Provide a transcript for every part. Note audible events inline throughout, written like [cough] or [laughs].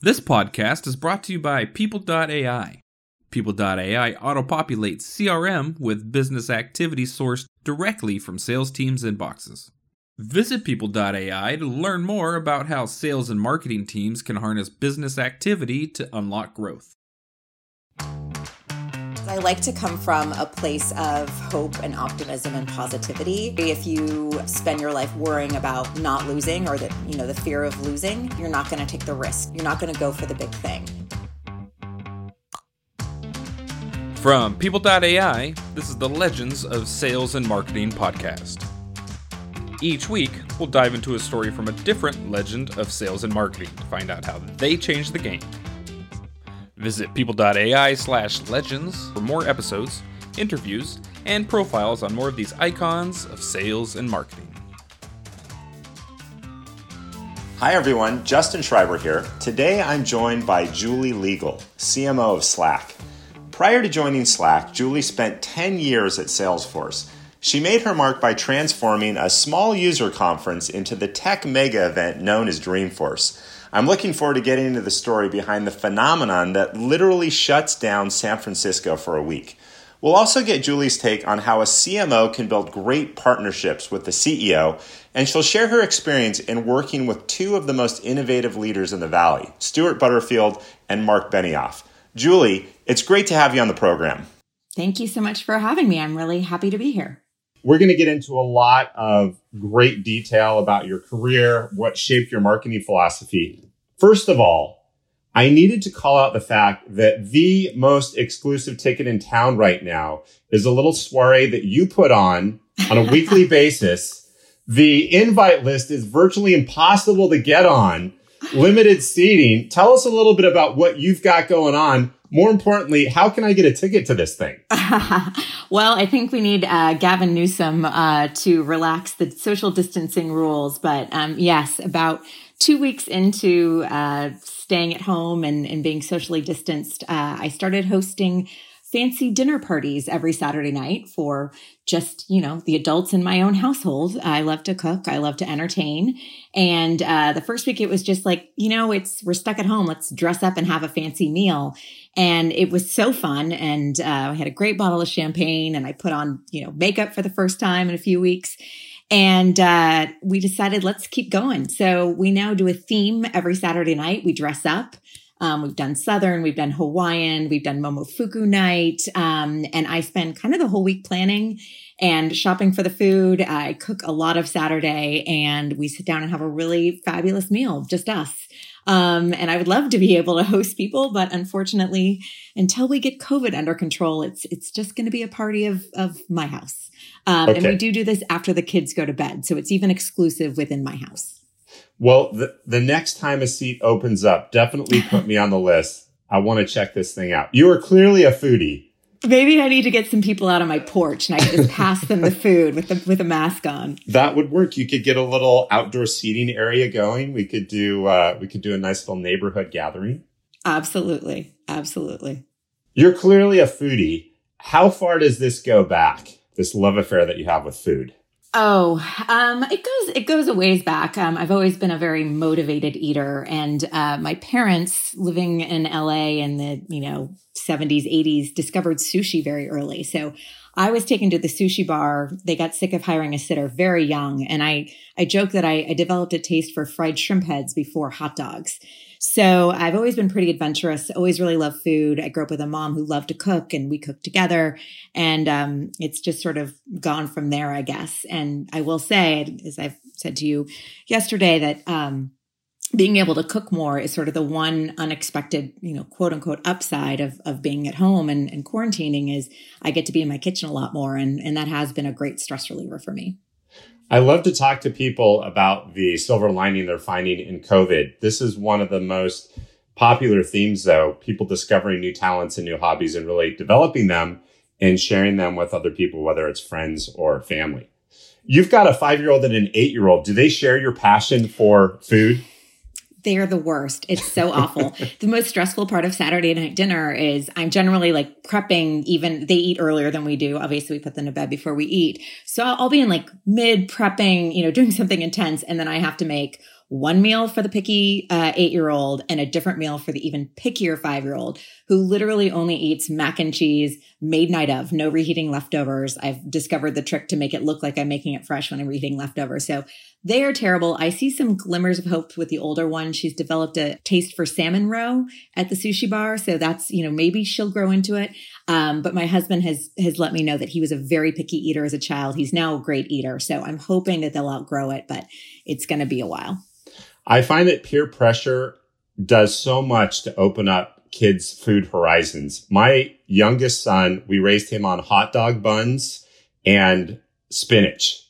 This podcast is brought to you by People.ai. People.ai auto-populates CRM with business activity sourced directly from sales teams' inboxes. Visit People.ai to learn more about how sales and marketing teams can harness business activity to unlock growth. I like to come from a place of hope and optimism and positivity. If you spend your life worrying about not losing or that, you know, the fear of losing, you're not going to take the risk. You're not going to go for the big thing. From People.ai, this is the Legends of Sales and Marketing podcast. Each week, we'll dive into a story from a different legend of sales and marketing to find out how they changed the game. Visit people.ai slash legends for more episodes, interviews, and profiles on more of these icons of sales and marketing. Hi everyone, Justin Shriber here. Today I'm joined by Julie Liegl, CMO of Slack. Prior to joining Slack, Julie spent 10 years at Salesforce. She made her mark by transforming a small user conference into the tech mega event known as Dreamforce. I'm looking forward to getting into the story behind the phenomenon that literally shuts down San Francisco for a week. We'll also get Julie's take on how a CMO can build great partnerships with the CEO, and she'll share her experience in working with two of the most innovative leaders in the Valley, Stuart Butterfield and Marc Benioff. Julie, it's great to have you on the program. Thank you so much for having me. I'm really happy to be here. We're going to get into a lot of great detail about your career, what shaped your marketing philosophy. First of all, I needed to call out the fact that the most exclusive ticket in town right now is a little soiree that you put on on a weekly [laughs] basis. The invite list is virtually impossible to get on, limited seating. Tell us a little bit about what you've got going on more importantly, how can I get a ticket to this thing? [laughs] well, I think we need uh, Gavin Newsom uh, to relax the social distancing rules. But um, yes, about two weeks into uh, staying at home and, and being socially distanced, uh, I started hosting fancy dinner parties every Saturday night for just, you know, the adults in my own household. I love to cook. I love to entertain. And uh, the first week it was just like, you know, it's, we're stuck at home. Let's dress up and have a fancy meal. And it was so fun. And uh, I had a great bottle of champagne and I put on, you know, makeup for the first time in a few weeks. And uh, we decided let's keep going. So we now do a theme every Saturday night. We dress up. Um, we've done Southern, we've done Hawaiian, we've done Momofuku night. Um, and I spend kind of the whole week planning and shopping for the food. I cook a lot of Saturday and we sit down and have a really fabulous meal, just us. Um, and I would love to be able to host people, but unfortunately, until we get COVID under control, it's it's just going to be a party of of my house. Um, okay. And we do do this after the kids go to bed, so it's even exclusive within my house. Well, the, the next time a seat opens up, definitely put me on the list. I want to check this thing out. You are clearly a foodie. Maybe I need to get some people out on my porch and I can just pass them the food with the, with a mask on. That would work. You could get a little outdoor seating area going. We could do uh, we could do a nice little neighborhood gathering. Absolutely, absolutely. You're clearly a foodie. How far does this go back? This love affair that you have with food. Oh, um, it goes it goes a ways back. Um, I've always been a very motivated eater, and uh, my parents, living in LA in the you know seventies, eighties, discovered sushi very early. So I was taken to the sushi bar. They got sick of hiring a sitter very young, and I I joke that I, I developed a taste for fried shrimp heads before hot dogs. So I've always been pretty adventurous, always really loved food. I grew up with a mom who loved to cook and we cooked together. And um, it's just sort of gone from there, I guess. And I will say, as I've said to you yesterday, that um, being able to cook more is sort of the one unexpected, you know, quote unquote upside of, of being at home and, and quarantining is I get to be in my kitchen a lot more. And, and that has been a great stress reliever for me. I love to talk to people about the silver lining they're finding in COVID. This is one of the most popular themes, though, people discovering new talents and new hobbies and really developing them and sharing them with other people, whether it's friends or family. You've got a five year old and an eight year old. Do they share your passion for food? They're the worst. It's so awful. [laughs] the most stressful part of Saturday night dinner is I'm generally like prepping, even they eat earlier than we do. Obviously, we put them to bed before we eat. So I'll be in like mid prepping, you know, doing something intense. And then I have to make one meal for the picky uh, eight year old and a different meal for the even pickier five year old who literally only eats mac and cheese made night of, no reheating leftovers. I've discovered the trick to make it look like I'm making it fresh when I'm reheating leftovers. So they are terrible. I see some glimmers of hope with the older one. She's developed a taste for salmon roe at the sushi bar. So that's, you know, maybe she'll grow into it. Um, but my husband has, has let me know that he was a very picky eater as a child. He's now a great eater. So I'm hoping that they'll outgrow it, but it's going to be a while. I find that peer pressure does so much to open up kids' food horizons. My youngest son, we raised him on hot dog buns and spinach.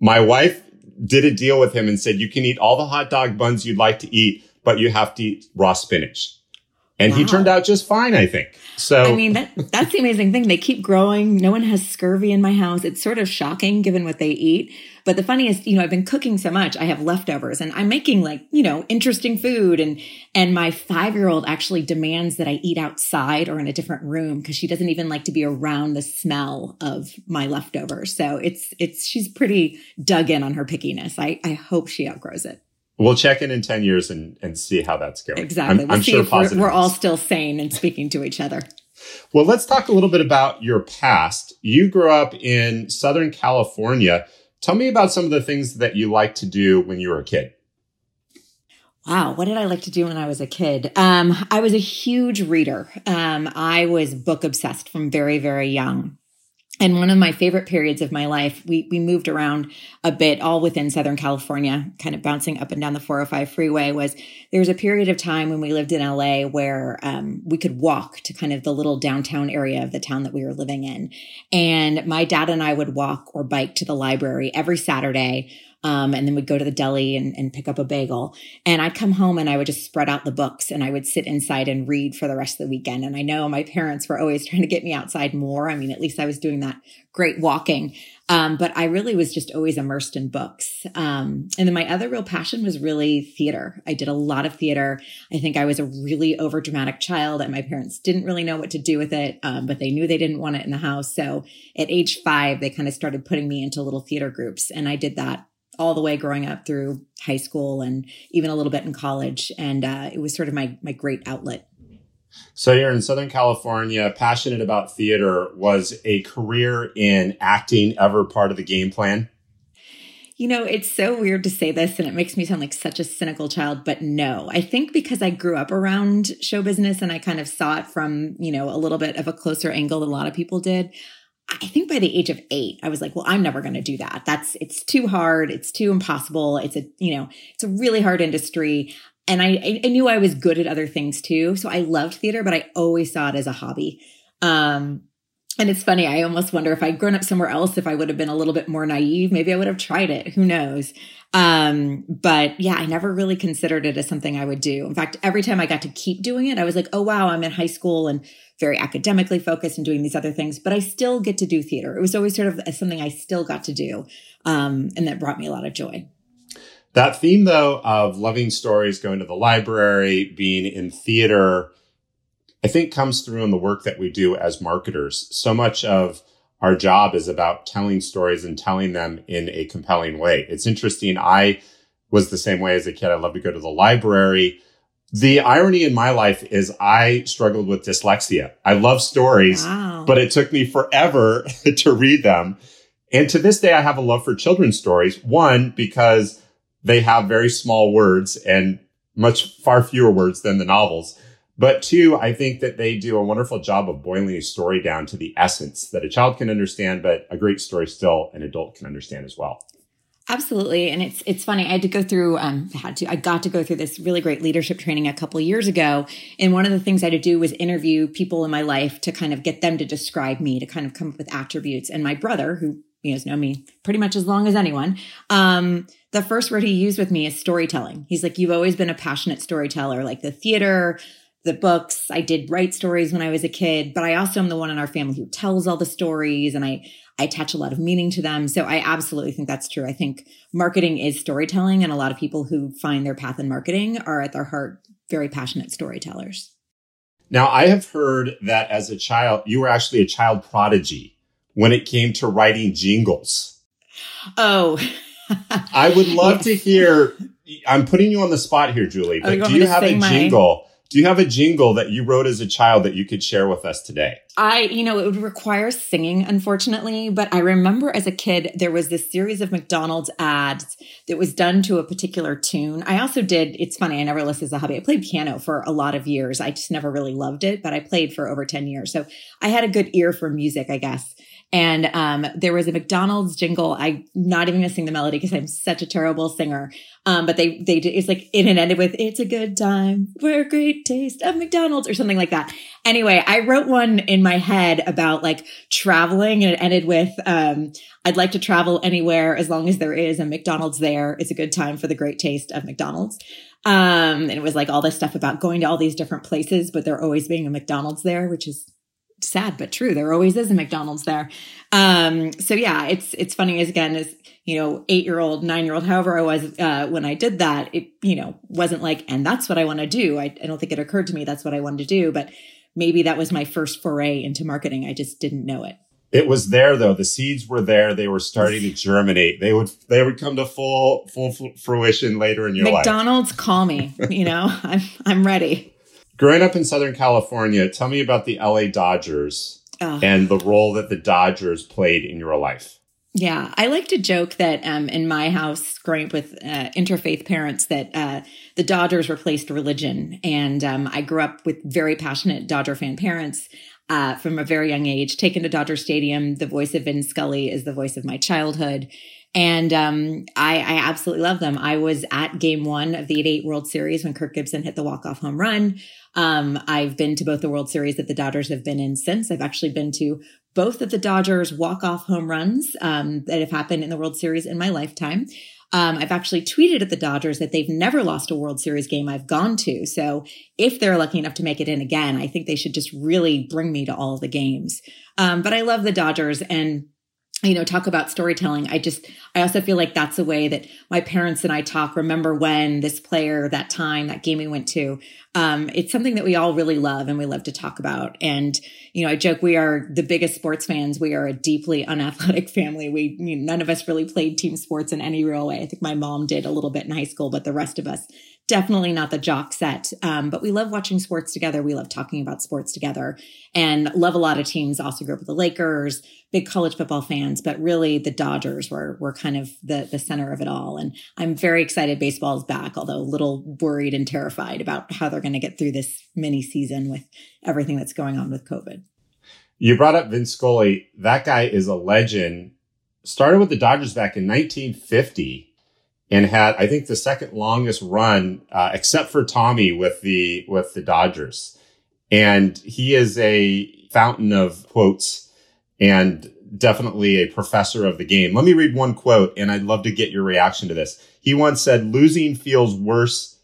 My wife did a deal with him and said, you can eat all the hot dog buns you'd like to eat, but you have to eat raw spinach. And wow. he turned out just fine, I think. So I mean that that's the amazing thing. They keep growing. No one has scurvy in my house. It's sort of shocking given what they eat. But the funniest, you know, I've been cooking so much, I have leftovers and I'm making like, you know, interesting food and and my 5-year-old actually demands that I eat outside or in a different room because she doesn't even like to be around the smell of my leftovers. So it's it's she's pretty dug in on her pickiness. I I hope she outgrows it. We'll check in in 10 years and, and see how that's going. Exactly. I'm, we'll I'm sure we're, we're all still sane and speaking to each other. Well, let's talk a little bit about your past. You grew up in Southern California. Tell me about some of the things that you liked to do when you were a kid. Wow, what did I like to do when I was a kid? Um, I was a huge reader. Um, I was book obsessed from very, very young. And one of my favorite periods of my life, we, we moved around a bit, all within Southern California, kind of bouncing up and down the 405 freeway. Was there was a period of time when we lived in LA where um, we could walk to kind of the little downtown area of the town that we were living in. And my dad and I would walk or bike to the library every Saturday um, and then we'd go to the deli and, and pick up a bagel. And I'd come home and I would just spread out the books and I would sit inside and read for the rest of the weekend. And I know my parents were always [laughs] trying to get me outside more. I mean, at least I was doing that great walking. Um, but I really was just always immersed in books. Um, and then my other real passion was really theater. I did a lot of theater. I think I was a really overdramatic child, and my parents didn't really know what to do with it, um, but they knew they didn't want it in the house. So at age five, they kind of started putting me into little theater groups, and I did that all the way growing up through high school and even a little bit in college. And uh, it was sort of my my great outlet. So you're in Southern California, passionate about theater. Was a career in acting ever part of the game plan? You know, it's so weird to say this and it makes me sound like such a cynical child, but no. I think because I grew up around show business and I kind of saw it from, you know, a little bit of a closer angle than a lot of people did. I think by the age of eight, I was like, well, I'm never going to do that. That's, it's too hard. It's too impossible. It's a, you know, it's a really hard industry. And I, I knew I was good at other things too. So I loved theater, but I always saw it as a hobby. Um, and it's funny. I almost wonder if I'd grown up somewhere else, if I would have been a little bit more naive, maybe I would have tried it. Who knows? Um, but yeah, I never really considered it as something I would do. In fact, every time I got to keep doing it, I was like, oh, wow, I'm in high school and very academically focused and doing these other things, but I still get to do theater. It was always sort of something I still got to do. Um, and that brought me a lot of joy. That theme, though, of loving stories, going to the library, being in theater, I think comes through in the work that we do as marketers. So much of our job is about telling stories and telling them in a compelling way. It's interesting. I was the same way as a kid. I love to go to the library. The irony in my life is I struggled with dyslexia. I love stories, wow. but it took me forever [laughs] to read them. And to this day, I have a love for children's stories. One, because they have very small words and much far fewer words than the novels. But two, I think that they do a wonderful job of boiling a story down to the essence that a child can understand, but a great story still an adult can understand as well. Absolutely. And it's it's funny. I had to go through um had to I got to go through this really great leadership training a couple years ago. And one of the things I had to do was interview people in my life to kind of get them to describe me, to kind of come up with attributes. And my brother, who you guys know me pretty much as long as anyone, um, the first word he used with me is storytelling. He's like, You've always been a passionate storyteller, like the theater, the books. I did write stories when I was a kid, but I also am the one in our family who tells all the stories and I I attach a lot of meaning to them. So I absolutely think that's true. I think marketing is storytelling, and a lot of people who find their path in marketing are at their heart very passionate storytellers. Now, I have heard that as a child, you were actually a child prodigy when it came to writing jingles. Oh, I would love yes. to [laughs] hear I'm putting you on the spot here, Julie. Oh, But you do you have a sing my- jingle? Do you have a jingle that you wrote as a child that you could share with us today? I, you know, it would require singing, unfortunately, but I remember as a kid, there was this series of McDonald's ads that was done to a particular tune. I also did, it's funny, I never listed as a hobby. I played piano for a lot of years. I just never really loved it, but I played for over 10 years. So I had a good ear for music, I guess. And um, there was a McDonald's jingle. I'm not even gonna sing the melody because I'm such a terrible singer. Um, but they they it's like in and ended with "It's a good time for a great taste of McDonald's" or something like that. Anyway, I wrote one in my head about like traveling, and it ended with um, "I'd like to travel anywhere as long as there is a McDonald's there. It's a good time for the great taste of McDonald's." Um, and it was like all this stuff about going to all these different places, but there always being a McDonald's there, which is sad but true. There always is a McDonald's there. Um, so yeah, it's it's funny as again as you know, eight year old, nine year old, however I was uh, when I did that. It you know wasn't like, and that's what I want to do. I, I don't think it occurred to me that's what I wanted to do, but maybe that was my first foray into marketing. I just didn't know it. It was there though. The seeds were there. They were starting to germinate. They would they would come to full full fruition later in your life. McDonald's, call me. You know, [laughs] I'm I'm ready. Growing up in Southern California, tell me about the LA Dodgers Oh. and the role that the Dodgers played in your life. Yeah, I like to joke that um, in my house, growing up with uh, interfaith parents, that uh, the Dodgers replaced religion, and um, I grew up with very passionate Dodger fan parents uh, from a very young age. Taken to Dodger Stadium, the voice of Vin Scully is the voice of my childhood, and um, I, I absolutely love them. I was at Game One of the '88 World Series when Kirk Gibson hit the walk-off home run. Um, I've been to both the World Series that the Dodgers have been in since. I've actually been to both of the Dodgers walk-off home runs um, that have happened in the World Series in my lifetime. Um, I've actually tweeted at the Dodgers that they've never lost a World Series game I've gone to. So if they're lucky enough to make it in again, I think they should just really bring me to all the games. Um, but I love the Dodgers and you know, talk about storytelling. I just, I also feel like that's a way that my parents and I talk. Remember when this player, that time, that game we went to. Um, it's something that we all really love and we love to talk about. And, you know, I joke we are the biggest sports fans. We are a deeply [laughs] unathletic family. We, none of us really played team sports in any real way. I think my mom did a little bit in high school, but the rest of us definitely not the jock set. Um, but we love watching sports together. We love talking about sports together and love a lot of teams. Also grew up with the Lakers, big college football fans, but really the Dodgers were, were kind of the, the center of it all. And I'm very excited baseball is back, although a little worried and terrified about how they're going to get through this mini season with everything that's going on with COVID. You brought up Vince Scully. That guy is a legend. Started with the Dodgers back in 1950 and had, I think, the second longest run, uh, except for Tommy with the, with the Dodgers. And he is a fountain of quotes and definitely a professor of the game. Let me read one quote and I'd love to get your reaction to this. He once said, losing feels worse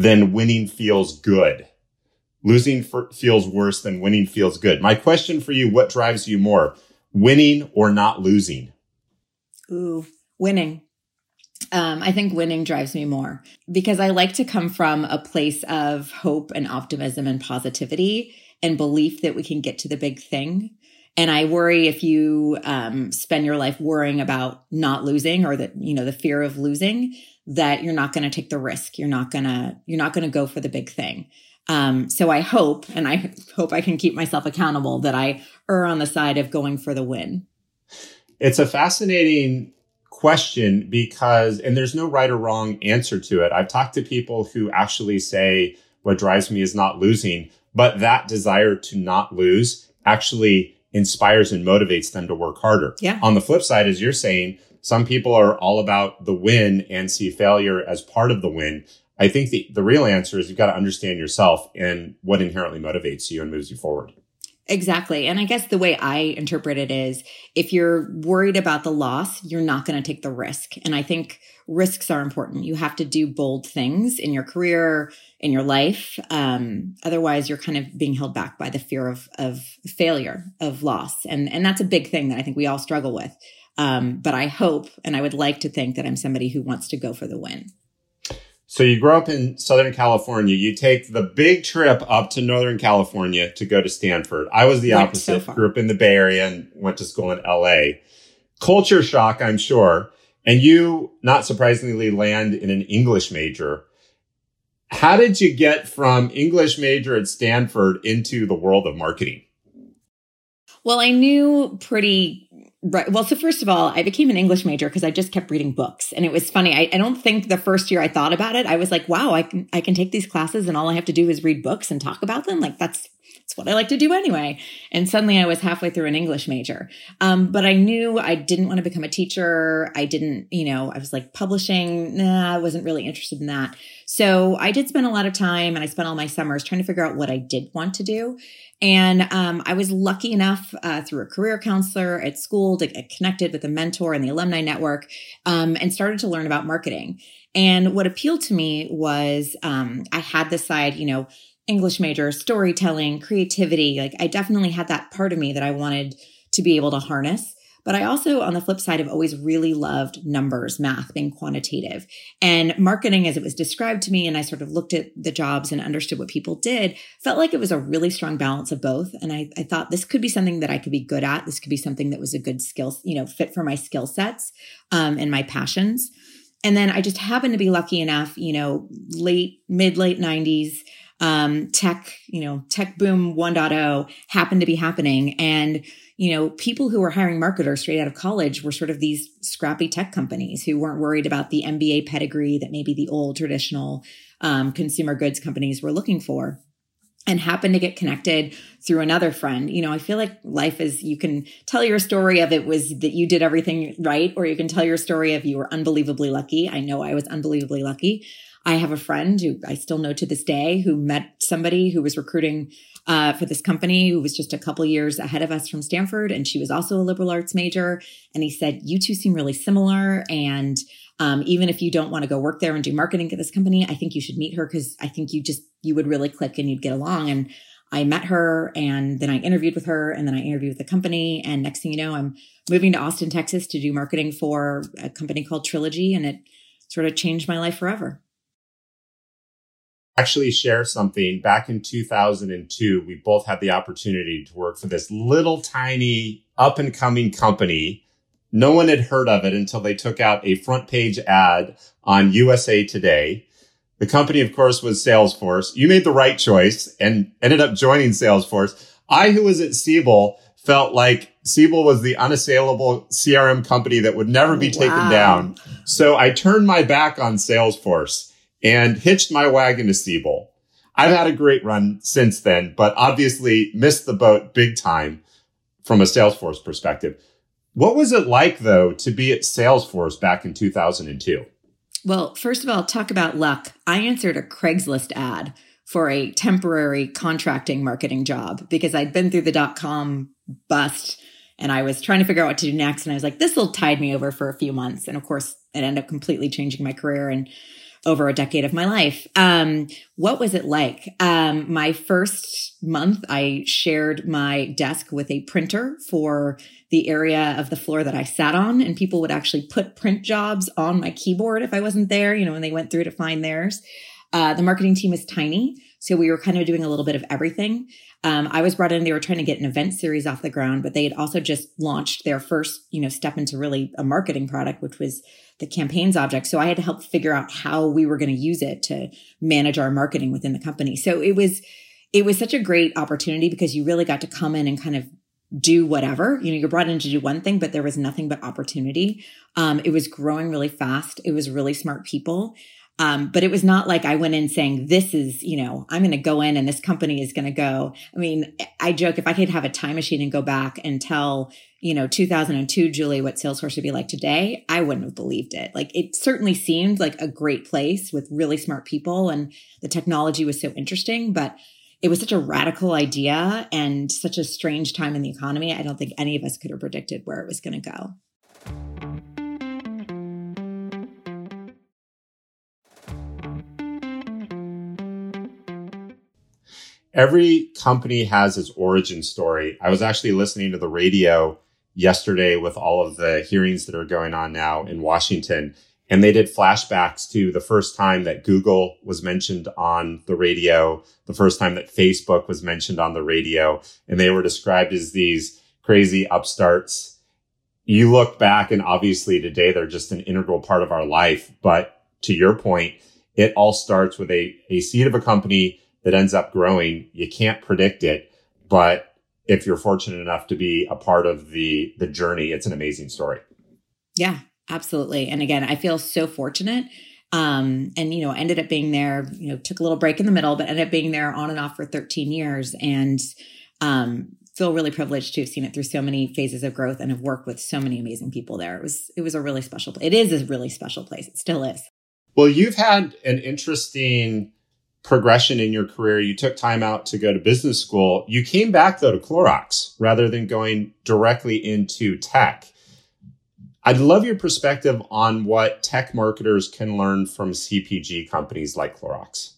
than winning feels good. Losing f- feels worse than winning feels good. My question for you, what drives you more, winning or not losing? Ooh, winning. Um, I think winning drives me more because I like to come from a place of hope and optimism and positivity and belief that we can get to the big thing. And I worry if you um, spend your life worrying about not losing or that you know the fear of losing, that you're not going to take the risk. You're not gonna you're not going to go for the big thing. Um, so I hope, and I [laughs] hope I can keep myself accountable that I err on the side of going for the win. It's a fascinating question because, and there's no right or wrong answer to it. I've talked to people who actually say what drives me is not losing, but that desire to not lose actually inspires and motivates them to work harder. Yeah. On the flip side, as you're saying, some people are all about the win and see failure as part of the win. I think the, the real answer is you've got to understand yourself and what inherently motivates you and moves you forward. Exactly. And I guess the way I interpret it is if you're worried about the loss, you're not going to take the risk. And I think risks are important. You have to do bold things in your career, in your life. Um, otherwise, you're kind of being held back by the fear of, of failure, of loss. And, and that's a big thing that I think we all struggle with. Um, but I hope and I would like to think that I'm somebody who wants to go for the win. So you grow up in Southern California. You take the big trip up to Northern California to go to Stanford. I was the so opposite. far. grew up in the Bay Area and went to school in LA. Culture shock, I'm sure. and you, not surprisingly, land in an English major. How did you get from English major at Stanford into the world of marketing? Well, I knew pretty Right. Well, so first of all, I became an English major because I just kept reading books. And it was funny. I, I, don't think the first year I thought about it, I was like, wow, I can I can take these classes and all I have to do is read books and talk about them. Like that's that's what I like to do anyway. And suddenly I was halfway through an English major. Um, but I knew I didn't want to become a teacher. I didn't, you know, I was like publishing. Nah, I wasn't really interested in that. So I did spend a lot of time and I spent all my summers trying to figure out what I did want to do. And um, I was lucky enough uh, through a career counselor at school to get connected with a mentor in the alumni network um, and started to learn about marketing. And what appealed to me was um, I had this side, you know, English major, storytelling, creativity. Like I definitely had that part of me that I wanted to be able to harness. But I also, on the flip side, have always really loved numbers, math, being quantitative. And marketing, as it was described to me, and I sort of looked at the jobs and understood what people did, felt like it was a really strong balance of both. And I, I thought this could be something that I could be good at. This could be something that was a good skill, you know, fit for my skill sets um, and my passions. And then I just happened to be lucky enough, you know, late, mid, late 90s um, tech, you know, tech boom 1.0 happened to be happening. And, you know, people who were hiring marketers straight out of college were sort of these scrappy tech companies who weren't worried about the MBA pedigree that maybe the old traditional um, consumer goods companies were looking for and happened to get connected through another friend. You know, I feel like life is you can tell your story of it was that you did everything right, or you can tell your story of you were unbelievably lucky. I know I was unbelievably lucky. I have a friend who I still know to this day who met somebody who was recruiting uh, for this company who was just a couple years ahead of us from Stanford, and she was also a liberal arts major. And he said, "You two seem really similar, and um, even if you don't want to go work there and do marketing at this company, I think you should meet her because I think you just you would really click and you'd get along." And I met her, and then I interviewed with her, and then I interviewed with the company, and next thing you know, I'm moving to Austin, Texas, to do marketing for a company called Trilogy, and it sort of changed my life forever actually share something. Back in 2002, we both had the opportunity to work for this little tiny up and coming company. No one had heard of it until they took out a front page ad on USA Today. The company, of course, was Salesforce. You made the right choice and ended up joining Salesforce. I, who was at Siebel, felt like Siebel was the unassailable CRM company that would never be oh, taken wow. down. So I turned my back on Salesforce and hitched my wagon to Siebel. I've had a great run since then, but obviously missed the boat big time from a Salesforce perspective. What was it like though to be at Salesforce back in 2002? Well, first of all, talk about luck. I answered a Craigslist ad for a temporary contracting marketing job because I'd been through the dot com bust and I was trying to figure out what to do next. And I was like, this will tide me over for a few months. And of course, it ended up completely changing my career and over a decade of my life. Um, what was it like? Um, my first month, I shared my desk with a printer for the area of the floor that I sat on, and people would actually put print jobs on my keyboard if I wasn't there, you know, when they went through to find theirs. Uh, the marketing team is tiny. So we were kind of doing a little bit of everything. Um, I was brought in, they were trying to get an event series off the ground, but they had also just launched their first, you know, step into really a marketing product, which was the campaigns object. So I had to help figure out how we were going to use it to manage our marketing within the company. So it was, it was such a great opportunity because you really got to come in and kind of do whatever. You know, you're brought in to do one thing, but there was nothing but opportunity. Um, it was growing really fast. It was really smart people. Um, but it was not like I went in saying, this is, you know, I'm going to go in and this company is going to go. I mean, I joke if I could have a time machine and go back and tell, you know, 2002, Julie, what Salesforce would be like today, I wouldn't have believed it. Like it certainly seemed like a great place with really smart people and the technology was so interesting, but it was such a radical idea and such a strange time in the economy. I don't think any of us could have predicted where it was going to go. Every company has its origin story. I was actually listening to the radio yesterday with all of the hearings that are going on now in Washington. And they did flashbacks to the first time that Google was mentioned on the radio, the first time that Facebook was mentioned on the radio. And they were described as these crazy upstarts. you look back and obviously today they're just an integral part of our life. But to your point, it all starts with a, a seed of a company that ends up growing. You can't predict it, but if you're fortunate enough to be a part of the, the journey, it's an amazing story. Yeah, absolutely. And again, I feel so fortunate. Um, and you know, ended up being there, you know, took a little break in the middle, but ended up being there on and off for 13 years. And um, feel really privileged to have seen it through so many phases of growth and have worked with so many amazing people there. It was it was a really special it is a really special place. It still is. Well, you've had an interesting progression in your career. You took time out to go to business school. You came back though to Clorox rather than going directly into tech. I'd love your perspective on what tech marketers can learn from CPG companies like Clorox.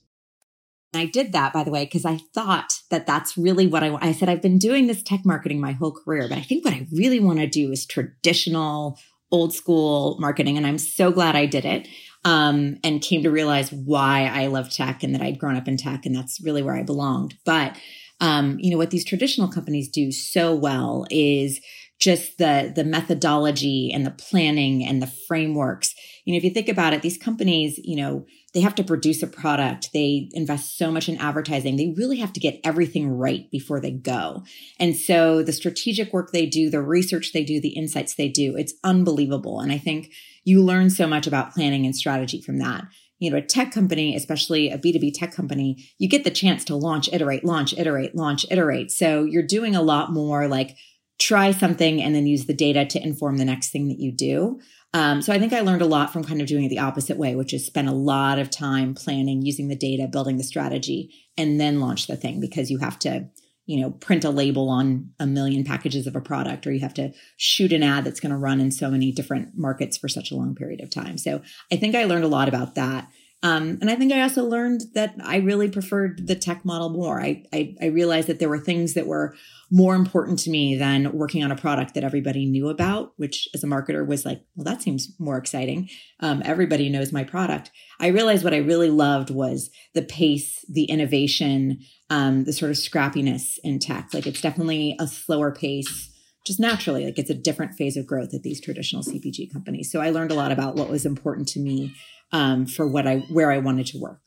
I did that, by the way, because I thought that that's really what I, I said. I've been doing this tech marketing my whole career, but I think what I really want to do is traditional, old school marketing. And I'm so glad I did it um, and came to realize why I love tech and that I'd grown up in tech and that's really where I belonged. But, um, you know, what these traditional companies do so well is just the the methodology and the planning and the frameworks. You know, if you think about it, these companies, you know, they have to produce a product. They invest so much in advertising. They really have to get everything right before they go. And so the strategic work they do, the research they do, the insights they do, it's unbelievable. And I think you learn so much about planning and strategy from that. You know, a tech company, especially a B2B tech company, you get the chance to launch, iterate, launch, iterate, launch, iterate. So you're doing a lot more like try something and then use the data to inform the next thing that you do. Um, so I think I learned a lot from kind of doing it the opposite way, which is spend a lot of time planning, using the data, building the strategy, and then launch the thing because you have to, you know, print a label on a million packages of a product, or you have to shoot an ad that's going to run in so many different markets for such a long period of time. So I think I learned a lot about that. Um, and I think I also learned that I really preferred the tech model more. I, I, I realized that there were things that were more important to me than working on a product that everybody knew about, which as a marketer was like, well, that seems more exciting. Um, everybody knows my product. I realized what I really loved was the pace, the innovation, um, the sort of scrappiness in tech. Like it's definitely a slower pace just naturally like it's a different phase of growth at these traditional cpg companies so i learned a lot about what was important to me um, for what i where i wanted to work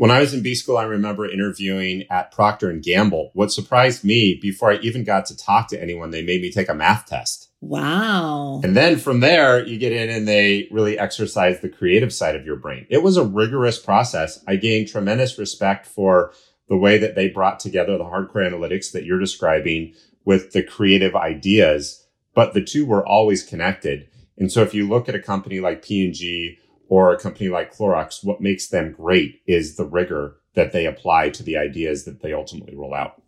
when I was in B school, I remember interviewing at Procter and Gamble. What surprised me before I even got to talk to anyone, they made me take a math test. Wow. And then from there, you get in and they really exercise the creative side of your brain. It was a rigorous process. I gained tremendous respect for the way that they brought together the hardcore analytics that you're describing with the creative ideas, but the two were always connected. And so if you look at a company like P&G or a company like Clorox, what makes them great is the rigor that they apply to the ideas that they ultimately roll out.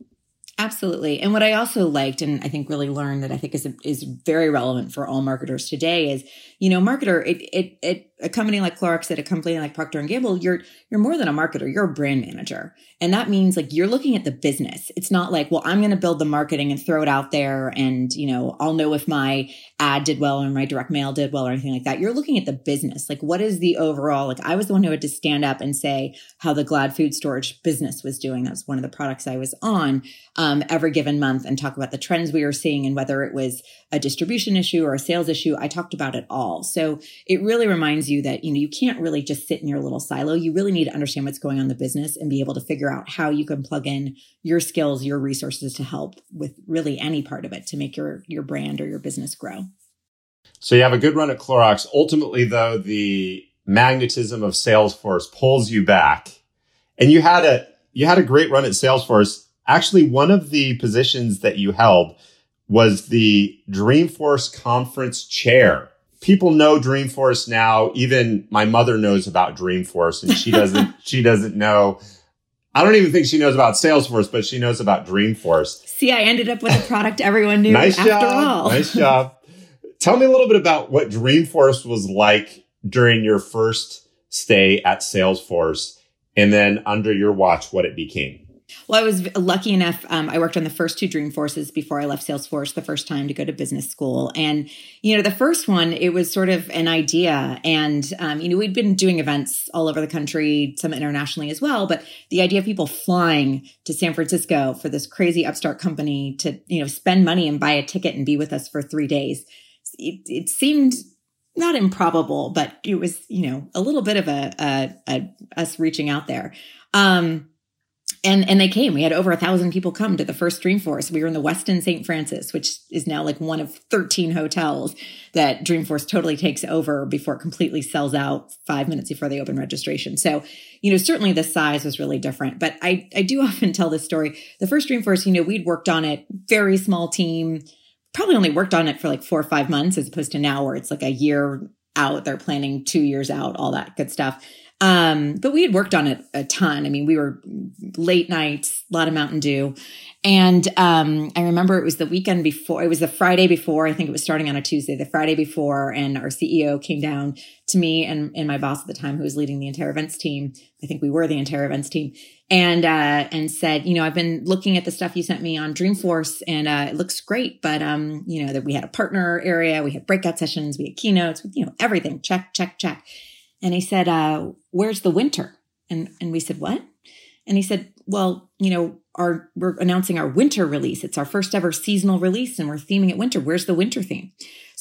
Absolutely. And what I also liked and I think really learned that I think is is very relevant for all marketers today is, you know, marketer it it it a company like Clorox at a company like Procter and Gamble, you're you're more than a marketer, you're a brand manager. And that means like you're looking at the business. It's not like, well, I'm going to build the marketing and throw it out there and, you know, I'll know if my ad did well or my direct mail did well or anything like that. You're looking at the business. Like what is the overall like I was the one who had to stand up and say how the Glad food storage business was doing. That was one of the products I was on um, every given month and talk about the trends we were seeing and whether it was a distribution issue or a sales issue. I talked about it all. So it really reminds you that, you know, you can't really just sit in your little silo. You really need to understand what's going on in the business and be able to figure out how you can plug in your skills, your resources to help with really any part of it to make your, your brand or your business grow. So you have a good run at Clorox. Ultimately, though, the magnetism of Salesforce pulls you back. And you had a you had a great run at Salesforce. Actually, one of the positions that you held was the Dreamforce conference chair people know Dreamforce now. Even my mother knows about Dreamforce and she doesn't, [laughs] she doesn't know. I don't even think she knows about Salesforce, but she knows about Dreamforce. See, I ended up with a product everyone knew nice after job. all. nice [laughs] job. Tell me a little bit about what Dreamforce was like during your first stay at Salesforce and then under your watch, what it became. Well, I was lucky enough. Um, I worked on the first two Dreamforces before I left Salesforce the first time to go to business school. And, you know, the first one, it was sort of an idea. And, um, you know, we'd been doing events all over the country, some internationally as well. But the idea of people flying to San Francisco for this crazy upstart company to, you know, spend money and buy a ticket and be with us for three days it, it seemed not improbable, but it was, you know, a little bit of a, a, a us reaching out there. Um, and and they came. We had over a thousand people come to the first Dreamforce. We were in the Westin St. Francis, which is now like one of 13 hotels that Dreamforce totally takes over before it completely sells out five minutes before they open registration. So, you know, certainly the size was really different. But I I do often tell this story. The first Dreamforce, you know, we'd worked on it, very small team, probably only worked on it for like four or five months, as opposed to now where it's like a year out. They're planning two years out, all that good stuff. Um, but we had worked on it a ton. I mean, we were late nights, a lot of Mountain Dew. And um, I remember it was the weekend before, it was the Friday before, I think it was starting on a Tuesday, the Friday before, and our CEO came down to me and, and my boss at the time, who was leading the entire events team. I think we were the entire events team, and uh, and said, you know, I've been looking at the stuff you sent me on Dreamforce, and uh, it looks great, but um, you know, that we had a partner area, we had breakout sessions, we had keynotes, you know, everything, check, check, check. And he said, uh, where's the winter? And, and we said, what? And he said, well, you know, our, we're announcing our winter release. It's our first ever seasonal release and we're theming it winter. Where's the winter theme?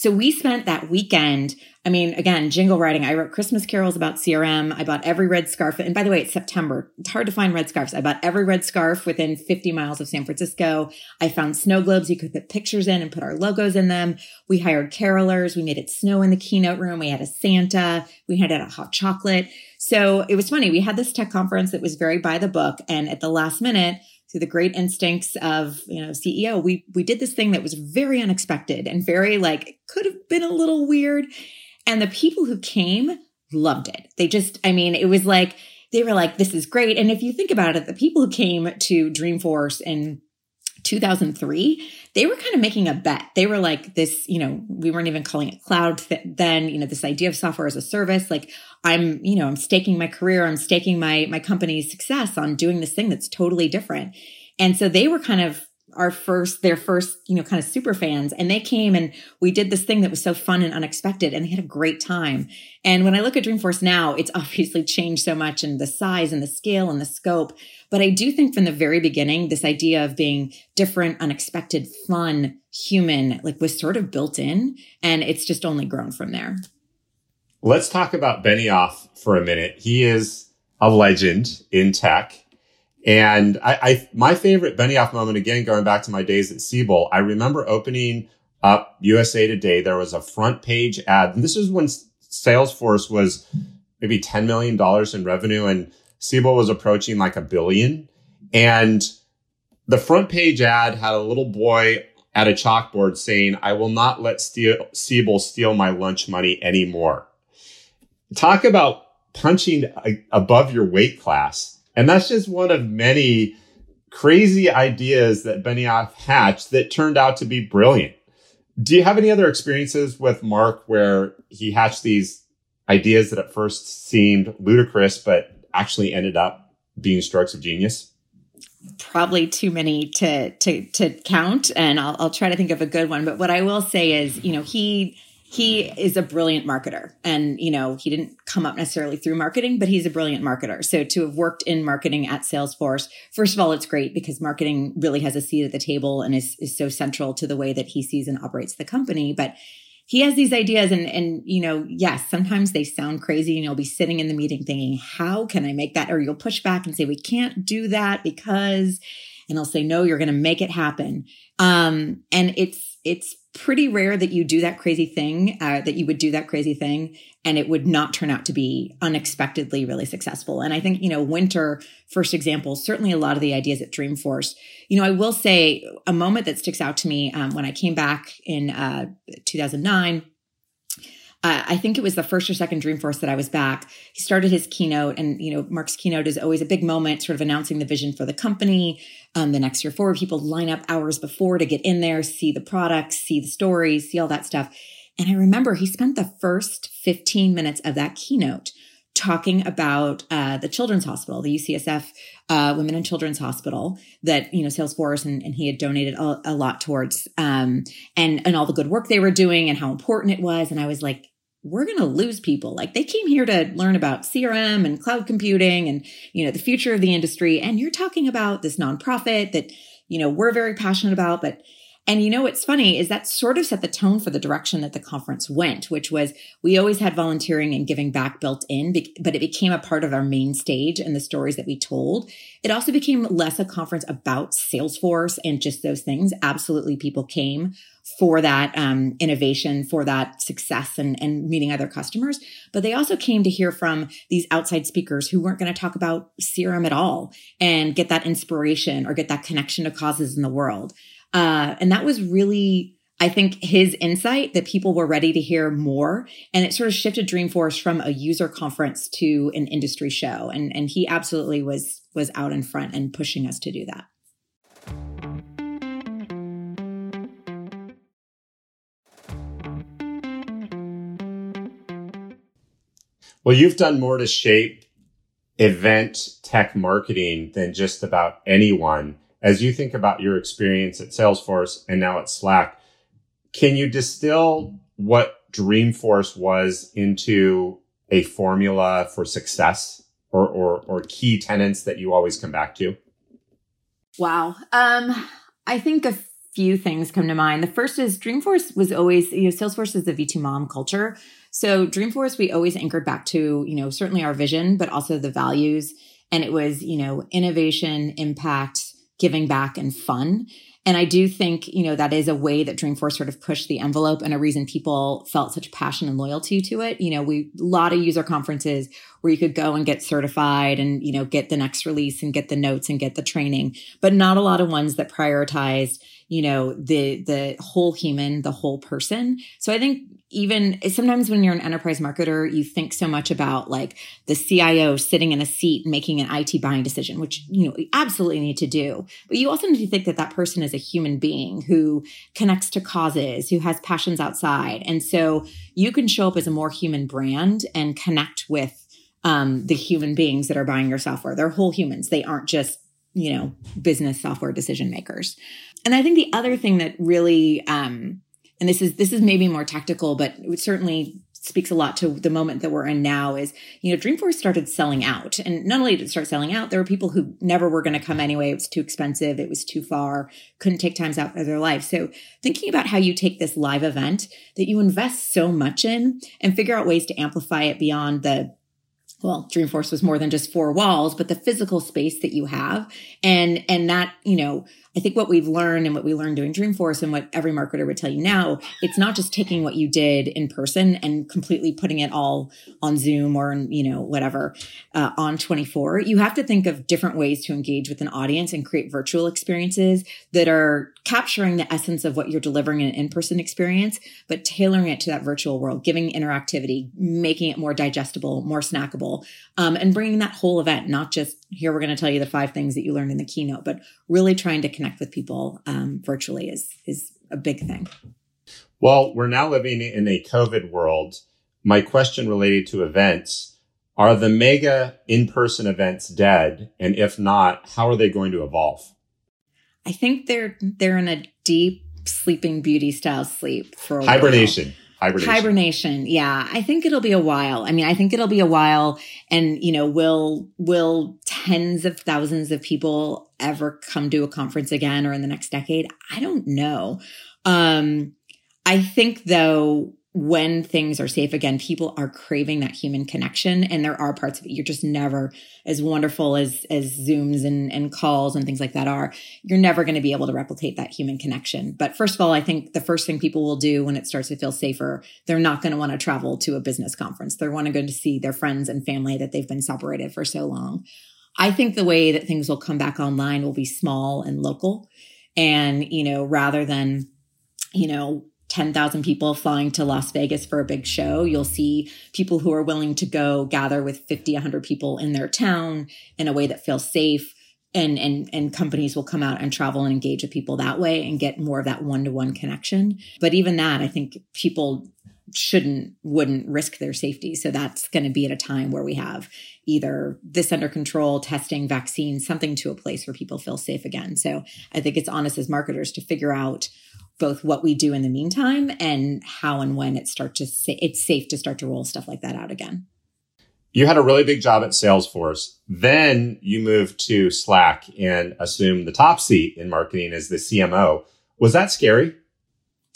So we spent that weekend. I mean, again, jingle writing. I wrote Christmas carols about CRM. I bought every red scarf. And by the way, it's September. It's hard to find red scarves. I bought every red scarf within 50 miles of San Francisco. I found snow globes you could put pictures in and put our logos in them. We hired carolers. We made it snow in the keynote room. We had a Santa. We had a hot chocolate. So it was funny. We had this tech conference that was very by the book. And at the last minute, through the great instincts of you know CEO, we we did this thing that was very unexpected and very like could have been a little weird, and the people who came loved it. They just, I mean, it was like they were like, "This is great." And if you think about it, the people who came to Dreamforce in 2003, they were kind of making a bet. They were like, this, you know, we weren't even calling it cloud th- then, you know, this idea of software as a service. Like, I'm, you know, I'm staking my career, I'm staking my, my company's success on doing this thing that's totally different. And so they were kind of our first, their first, you know, kind of super fans. And they came and we did this thing that was so fun and unexpected and they had a great time. And when I look at Dreamforce now, it's [laughs] obviously changed so much in the size and the scale and the scope. But I do think from the very beginning, this idea of being different, unexpected, fun, human, like was sort of built in and it's just only grown from there. Let's talk about Benioff for a minute. He is a legend in tech. And I, I, my favorite Benioff moment, again, going back to my days at Siebel, I remember opening up USA Today. There was a front page ad. And this is when Salesforce was maybe $10 million in revenue and Siebel was approaching like a billion. And the front page ad had a little boy at a chalkboard saying, I will not let steal, Siebel steal my lunch money anymore. Talk about punching above your weight class and that's just one of many crazy ideas that Benioff hatched that turned out to be brilliant. Do you have any other experiences with Mark where he hatched these ideas that at first seemed ludicrous, but actually ended up being strokes of genius? Probably too many to to to count, and I'll, I'll try to think of a good one. But what I will say is, you know, he he is a brilliant marketer. And you know he didn't come up necessarily through marketing but he's a brilliant marketer. So to have worked in marketing at salesforce first of all it's great because marketing really has a seat at the table and is, is so central to the way that he sees and operates the company. But he has these ideas and and you know yes sometimes they sound crazy and you'll be sitting in the meeting thinking how can i make that? Or you'll push back and say we can't do that because and he'll say no you're going to make it happen. Um and it's it's pretty rare that you do that crazy thing, uh, that you would do that crazy thing and it would not turn out to be unexpectedly really successful. And I think, you know, winter, first example, certainly a lot of the ideas at Dreamforce. You know, I will say a moment that sticks out to me um, when I came back in uh, 2009 uh, I think it was the first or second Dreamforce that I was back. He started his keynote, and you know, Mark's keynote is always a big moment, sort of announcing the vision for the company. Um, the next year forward, people line up hours before to get in there, see the products, see the stories, see all that stuff. And I remember he spent the first 15 minutes of that keynote talking about uh, the Children's Hospital, the UCSF uh, Women and Children's Hospital that you know Salesforce and, and he had donated a, a lot towards, um, and and all the good work they were doing and how important it was. And I was like, we're going to lose people. Like they came here to learn about CRM and cloud computing and, you know, the future of the industry. And you're talking about this nonprofit that, you know, we're very passionate about, but And you know what's funny is that sort of set the tone for the direction that the conference went, which was we always had volunteering and giving back built in, but it became a part of our main stage and the stories that we told. It also became less a conference about Salesforce and just those things. Absolutely, people came for that um, innovation, for that success, and, and meeting other customers. But they also came to hear from these outside speakers who weren't going to talk about CRM at all and get that inspiration or get that connection to causes in the world. Uh, and that was really, I think, his insight that people were ready to hear more. And it sort of shifted Dreamforce from a user conference to an industry show. And, and he absolutely was, was out in front and pushing us to do that. Well, you've done more to shape event tech marketing than just about anyone. As you think about your experience at Salesforce and now at Slack, can you distill what Dreamforce was into a formula for success or, or, or key tenants that you always come back to? Wow. Um, I think a few things come to mind. The first is Dreamforce was always, you know, Salesforce is the V2MOM culture. So Dreamforce, we always anchored back to, you know, certainly our vision, but also the values. And it was, you know, innovation, impact, giving back and fun. And I do think, you know, that is a way that Dreamforce sort of pushed the envelope and a reason people felt such passion and loyalty to it. You know, we, a lot of user conferences where you could go and get certified and, you know, get the next release and get the notes and get the training, but not a lot of ones that prioritized, you know, the, the whole human, the whole person. So I think even sometimes when you're an enterprise marketer, you think so much about like the CIO sitting in a seat making an IT buying decision, which, you know, you absolutely need to do. But you also need to think that that person is a human being who connects to causes, who has passions outside. And so you can show up as a more human brand and connect with um, the human beings that are buying your software. They're whole humans. They aren't just, you know, business software decision makers. And I think the other thing that really, um, and this is this is maybe more tactical, but it certainly speaks a lot to the moment that we're in now is, you know, Dreamforce started selling out. And not only did it start selling out, there were people who never were going to come anyway. It was too expensive. It was too far, couldn't take times out of their life. So thinking about how you take this live event that you invest so much in and figure out ways to amplify it beyond the well, Dreamforce was more than just four walls, but the physical space that you have. And, and that, you know, I think what we've learned and what we learned doing Dreamforce and what every marketer would tell you now, it's not just taking what you did in person and completely putting it all on Zoom or, you know, whatever, uh, ON24. You have to think of different ways to engage with an audience and create virtual experiences that are capturing the essence of what you're delivering in an in-person experience, but tailoring it to that virtual world, giving interactivity, making it more digestible, more snackable, um, and bringing that whole event, not just here we're going to tell you the five things that you learned in the keynote, but really trying to connect with people um, virtually is is a big thing. Well, we're now living in a COVID world. My question related to events are the mega in-person events dead? And if not, how are they going to evolve? I think they're they're in a deep sleeping beauty style sleep for hibernation. Hibernation. Hibernation. Yeah. I think it'll be a while. I mean, I think it'll be a while and, you know, will, will tens of thousands of people ever come to a conference again or in the next decade? I don't know. Um, I think though, when things are safe again, people are craving that human connection. And there are parts of it you're just never as wonderful as as Zooms and, and calls and things like that are. You're never going to be able to replicate that human connection. But first of all, I think the first thing people will do when it starts to feel safer, they're not going to want to travel to a business conference. They're want to go to see their friends and family that they've been separated for so long. I think the way that things will come back online will be small and local. And, you know, rather than, you know, 10,000 people flying to Las Vegas for a big show. You'll see people who are willing to go gather with 50, 100 people in their town in a way that feels safe. And, and, and companies will come out and travel and engage with people that way and get more of that one to one connection. But even that, I think people shouldn't, wouldn't risk their safety. So that's going to be at a time where we have either this under control, testing, vaccines, something to a place where people feel safe again. So I think it's on us as marketers to figure out both what we do in the meantime and how and when it start to say it's safe to start to roll stuff like that out again. You had a really big job at Salesforce. Then you moved to Slack and assumed the top seat in marketing as the CMO. Was that scary?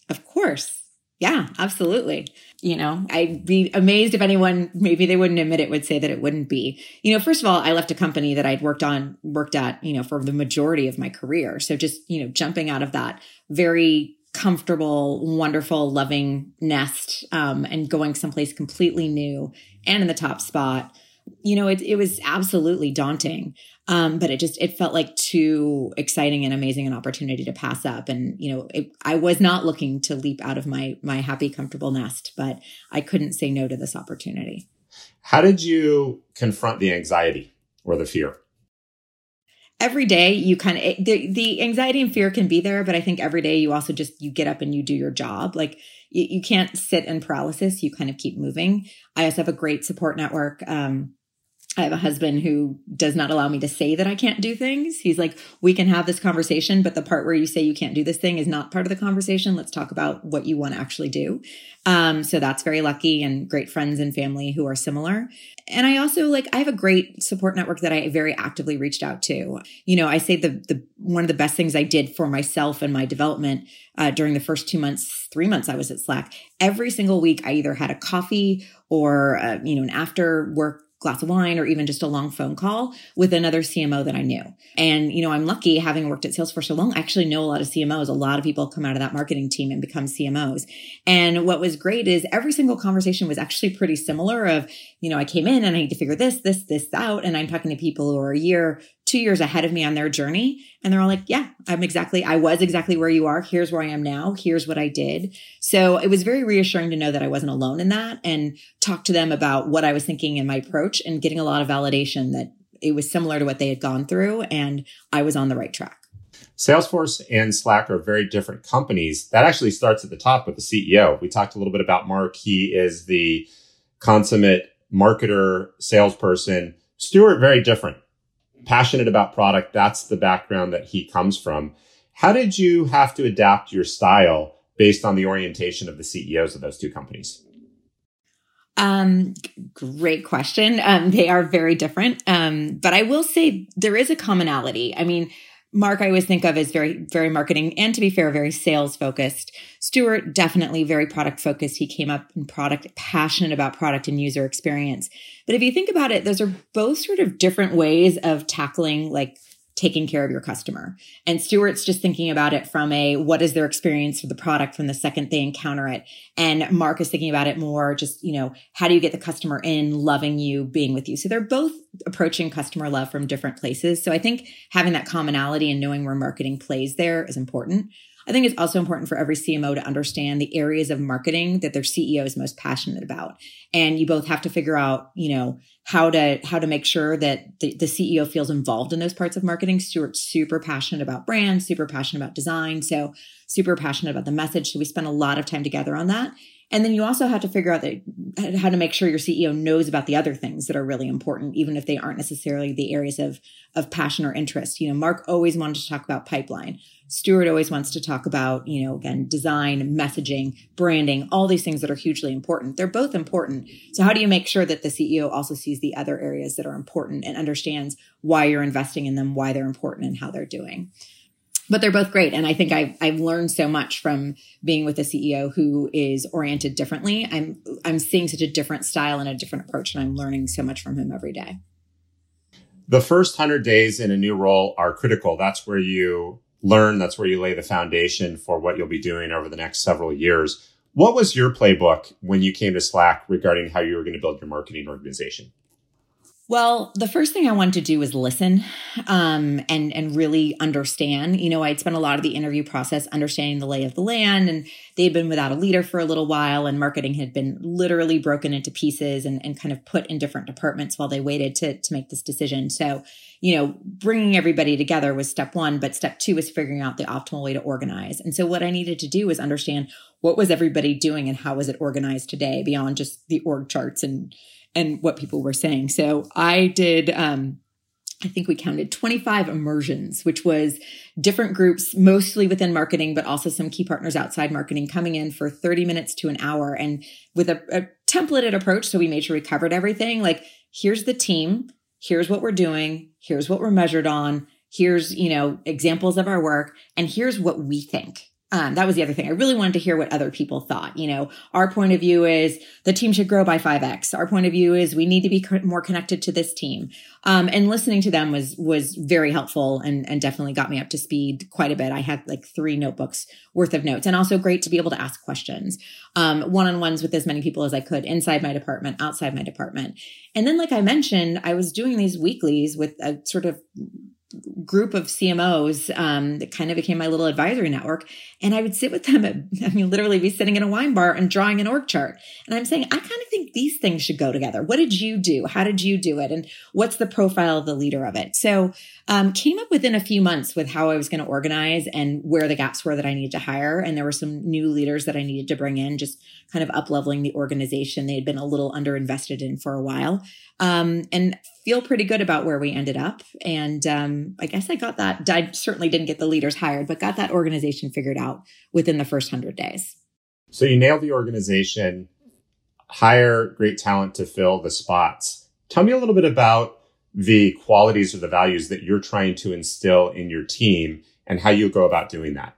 Of course. Yeah, absolutely. You know, I'd be amazed if anyone, maybe they wouldn't admit it, would say that it wouldn't be. You know, first of all, I left a company that I'd worked on, worked at, you know, for the majority of my career. So just, you know, jumping out of that very comfortable, wonderful, loving nest um, and going someplace completely new and in the top spot you know, it, it was absolutely daunting. Um, but it just, it felt like too exciting and amazing an opportunity to pass up. And, you know, it, I was not looking to leap out of my, my happy, comfortable nest, but I couldn't say no to this opportunity. How did you confront the anxiety or the fear? Every day you kind of the, the anxiety and fear can be there but i think every day you also just you get up and you do your job. Like you, you can't sit in paralysis you kind of keep moving. I also have a great support network um, I have a husband who does not allow me to say that I can't do things. He's like, we can have this conversation, but the part where you say you can't do this thing is not part of the conversation. Let's talk about what you want to actually do. Um, so that's very lucky and great friends and family who are similar. And I also like, I have a great support network that I very actively reached out to. You know, I say the, the, one of the best things I did for myself and my development uh, during the first two months, three months I was at Slack, every single week I either had a coffee or, uh, you know, an after work glass of wine or even just a long phone call with another CMO that I knew. And, you know, I'm lucky having worked at Salesforce so long, I actually know a lot of CMOs. A lot of people come out of that marketing team and become CMOs. And what was great is every single conversation was actually pretty similar of, you know, I came in and I need to figure this, this, this out. And I'm talking to people who are a year, two years ahead of me on their journey. And they're all like, yeah, I'm exactly, I was exactly where you are. Here's where I am now. Here's what I did. So it was very reassuring to know that I wasn't alone in that and talk to them about what I was thinking in my approach and getting a lot of validation that it was similar to what they had gone through and I was on the right track. Salesforce and Slack are very different companies. That actually starts at the top with the CEO. We talked a little bit about Marc. He is the consummate marketer, salesperson. Stewart, very different. Passionate about product. That's the background that he comes from. How did you have to adapt your style based on the orientation of the CEOs of those two companies? Um, great question. Um, they are very different. Um, but I will say there is a commonality. I mean, Marc, I always think of as very, very marketing and to be fair, very sales focused. Stewart, definitely very product focused. He came up in product, passionate about product and user experience. But if you think about it, those are both sort of different ways of tackling like taking care of your customer. And Stewart's just thinking about it from a what is their experience for the product from the second they encounter it. And Marc is thinking about it more just, you know, how do you get the customer in, loving you, being with you? So they're both approaching customer love from different places. So I think having that commonality and knowing where marketing plays there is important. I think it's also important for every CMO to understand the areas of marketing that their CEO is most passionate about. And you both have to figure out, you know, how to how to make sure that the, the CEO feels involved in those parts of marketing. Stewart's super passionate about brand, super passionate about design, so super passionate about the message. So we spend a lot of time together on that. And then you also have to figure out that, how to make sure your CEO knows about the other things that are really important, even if they aren't necessarily the areas of, of passion or interest. You know, Marc always wanted to talk about pipeline. Stewart always wants to talk about, you know, again, design, messaging, branding, all these things that are hugely important. They're both important. So how do you make sure that the CEO also sees the other areas that are important and understands why you're investing in them, why they're important and how they're doing? But they're both great. And I think I've, I've learned so much from being with a CEO who is oriented differently. I'm, I'm seeing such a different style and a different approach, and I'm learning so much from him every day. The first 100 days in a new role are critical. That's where you learn, that's where you lay the foundation for what you'll be doing over the next several years. What was your playbook when you came to Slack regarding how you were going to build your marketing organization? Well, the first thing I wanted to do was listen um, and and really understand. You know, I'd spent a lot of the interview process understanding the lay of the land, and they'd been without a leader for a little while, and marketing had been literally broken into pieces and, and kind of put in different departments while they waited to to make this decision. So, you know, bringing everybody together was step one, but step two was figuring out the optimal way to organize. And so, what I needed to do was understand what was everybody doing and how was it organized today beyond just the org charts and and what people were saying. So I did um I think we counted 25 immersions, which was different groups, mostly within marketing, but also some key partners outside marketing coming in for 30 minutes to an hour and with a, a templated approach. So we made sure we covered everything. Like, here's the team. Here's what we're doing. Here's what we're measured on. Here's, you know, examples of our work. And here's what we think Um, that was the other thing. I really wanted to hear what other people thought. You know, our point of view is the team should grow by 5x. Our point of view is we need to be co- more connected to this team. Um, and listening to them was, was very helpful and, and definitely got me up to speed quite a bit. I had like three notebooks worth of notes and also great to be able to ask questions, um, one-on-ones with as many people as I could inside my department, outside my department. And then, like I mentioned, I was doing these weeklies with a sort of group of CMOs um, that kind of became my little advisory network. And I would sit with them at, I mean, literally be sitting in a wine bar and drawing an org chart. And I'm saying, I kind of think these things should go together. What did you do? How did you do it? And what's the profile of the leader of it? So um, came up within a few months with how I was going to organize and where the gaps were that I needed to hire. And there were some new leaders that I needed to bring in, just kind of up leveling the organization. They had been a little underinvested in for a while. Um, and feel pretty good about where we ended up. And um, I guess I got that. I certainly didn't get the leaders hired, but got that organization figured out within the first hundred days. So you nailed the organization, hire great talent to fill the spots. Tell me a little bit about the qualities or the values that you're trying to instill in your team and how you go about doing that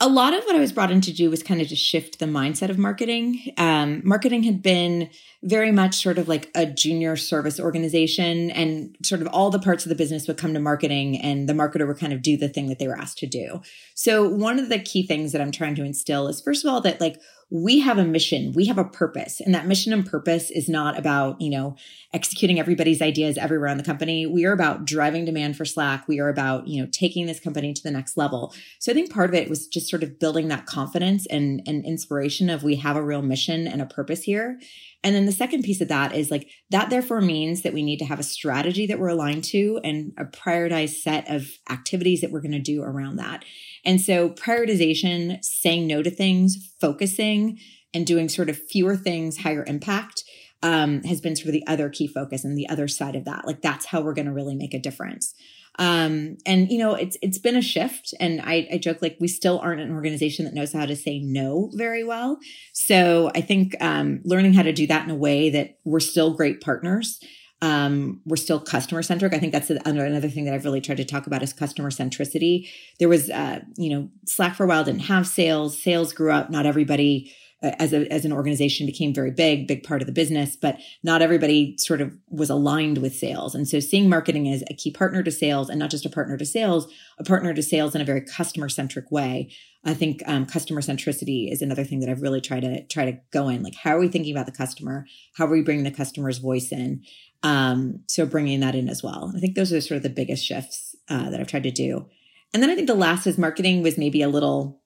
a lot of what I was brought in to do was kind of to shift the mindset of marketing. Um, marketing had been very much sort of like a junior service organization, and sort of all the parts of the business would come to marketing, and the marketer would kind of do the thing that they were asked to do. So, one of the key things that I'm trying to instill is, first of all, that like we have a mission, we have a purpose, and that mission and purpose is not about, you know, executing everybody's ideas everywhere in the company. We are about driving demand for Slack. We are about, you know, taking this company to the next level. So I think part of it was just sort of building that confidence and, and inspiration of we have a real mission and a purpose here. And then the second piece of that is like that therefore means that we need to have a strategy that we're aligned to and a prioritized set of activities that we're going to do around that. And so prioritization, saying no to things, focusing and doing sort of fewer things, higher impact um, has been sort of the other key focus and the other side of that. Like that's how we're going to really make a difference. Um, and you know, it's it's been a shift, and I, I joke like we still aren't an organization that knows how to say no very well. So I think um, learning how to do that in a way that we're still great partners. Um, we're still customer centric. I think that's another thing that I've really tried to talk about is customer centricity. There was, uh, you know, Slack for a while didn't have sales. Sales grew up. Not everybody uh, as a as an organization became very big, big part of the business, but not everybody sort of was aligned with sales. And so seeing marketing as a key partner to sales and not just a partner to sales, a partner to sales in a very customer centric way. I think um, customer centricity is another thing that I've really tried to try to go in. Like, how are we thinking about the customer? How are we bringing the customer's voice in? Um, so bringing that in as well. I think those are sort of the biggest shifts uh, that I've tried to do. And then I think the last is marketing was maybe a little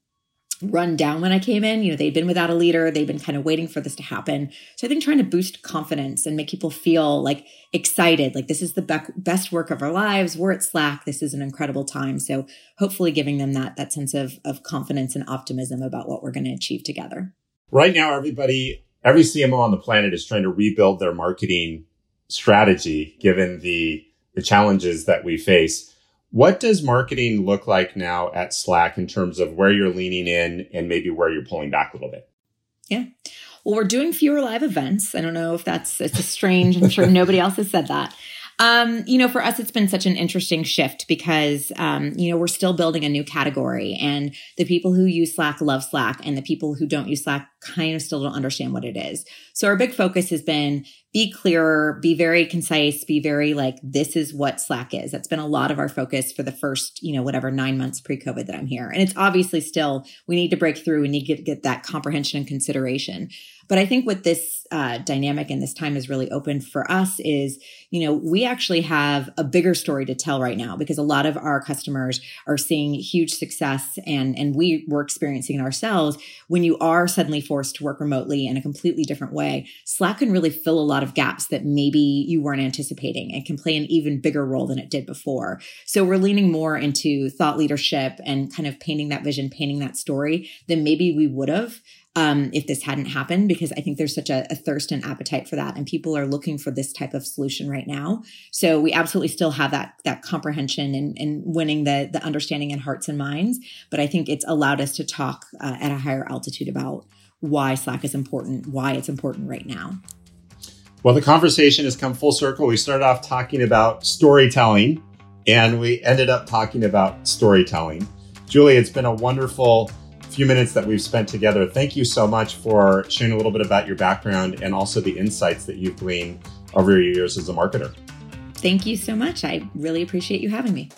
run down when I came in. You know, they'd been without a leader, they'd been kind of waiting for this to happen. So I think trying to boost confidence and make people feel like excited, like this is the be- best work of our lives. We're at Slack. This is an incredible time. So hopefully giving them that that sense of of confidence and optimism about what we're going to achieve together. Right now, everybody, every CMO on the planet is trying to rebuild their marketing strategy given the the challenges that we face. What does marketing look like now at Slack in terms of where you're leaning in and maybe where you're pulling back a little bit? Yeah. Well, we're doing fewer live events. I don't know if that's it's a strange. I'm sure nobody else has said that. Um, you know, for us, it's been such an interesting shift because, um, you know, we're still building a new category and the people who use Slack love Slack and the people who don't use Slack kind of still don't understand what it is. So our big focus has been be clearer, be very concise, be very like, this is what Slack is. That's been a lot of our focus for the first, you know, whatever nine months pre COVID that I'm here. And it's obviously still, we need to break through. We need to get, that comprehension and consideration. But I think what this uh, dynamic and this time has really opened for us is, you know, we actually have a bigger story to tell right now because a lot of our customers are seeing huge success and, and we were experiencing it ourselves when you are suddenly forced to work remotely in a completely different way. Slack can really fill a lot of gaps that maybe you weren't anticipating and can play an even bigger role than it did before. So we're leaning more into thought leadership and kind of painting that vision, painting that story than maybe we would have um, if this hadn't happened, because I think there's such a, a, thirst and appetite for that, and people are looking for this type of solution right now. So we absolutely still have that that comprehension and, and winning the the understanding in hearts and minds. But I think it's allowed us to talk uh, at a higher altitude about why Slack is important, why it's important right now. Well, the conversation has come full circle. We started off talking about storytelling, and we ended up talking about storytelling. Julie, it's been a wonderful few minutes that we've spent together. Thank you so much for sharing a little bit about your background and also the insights that you've gleaned over your years as a marketer. Thank you so much. I really appreciate you having me.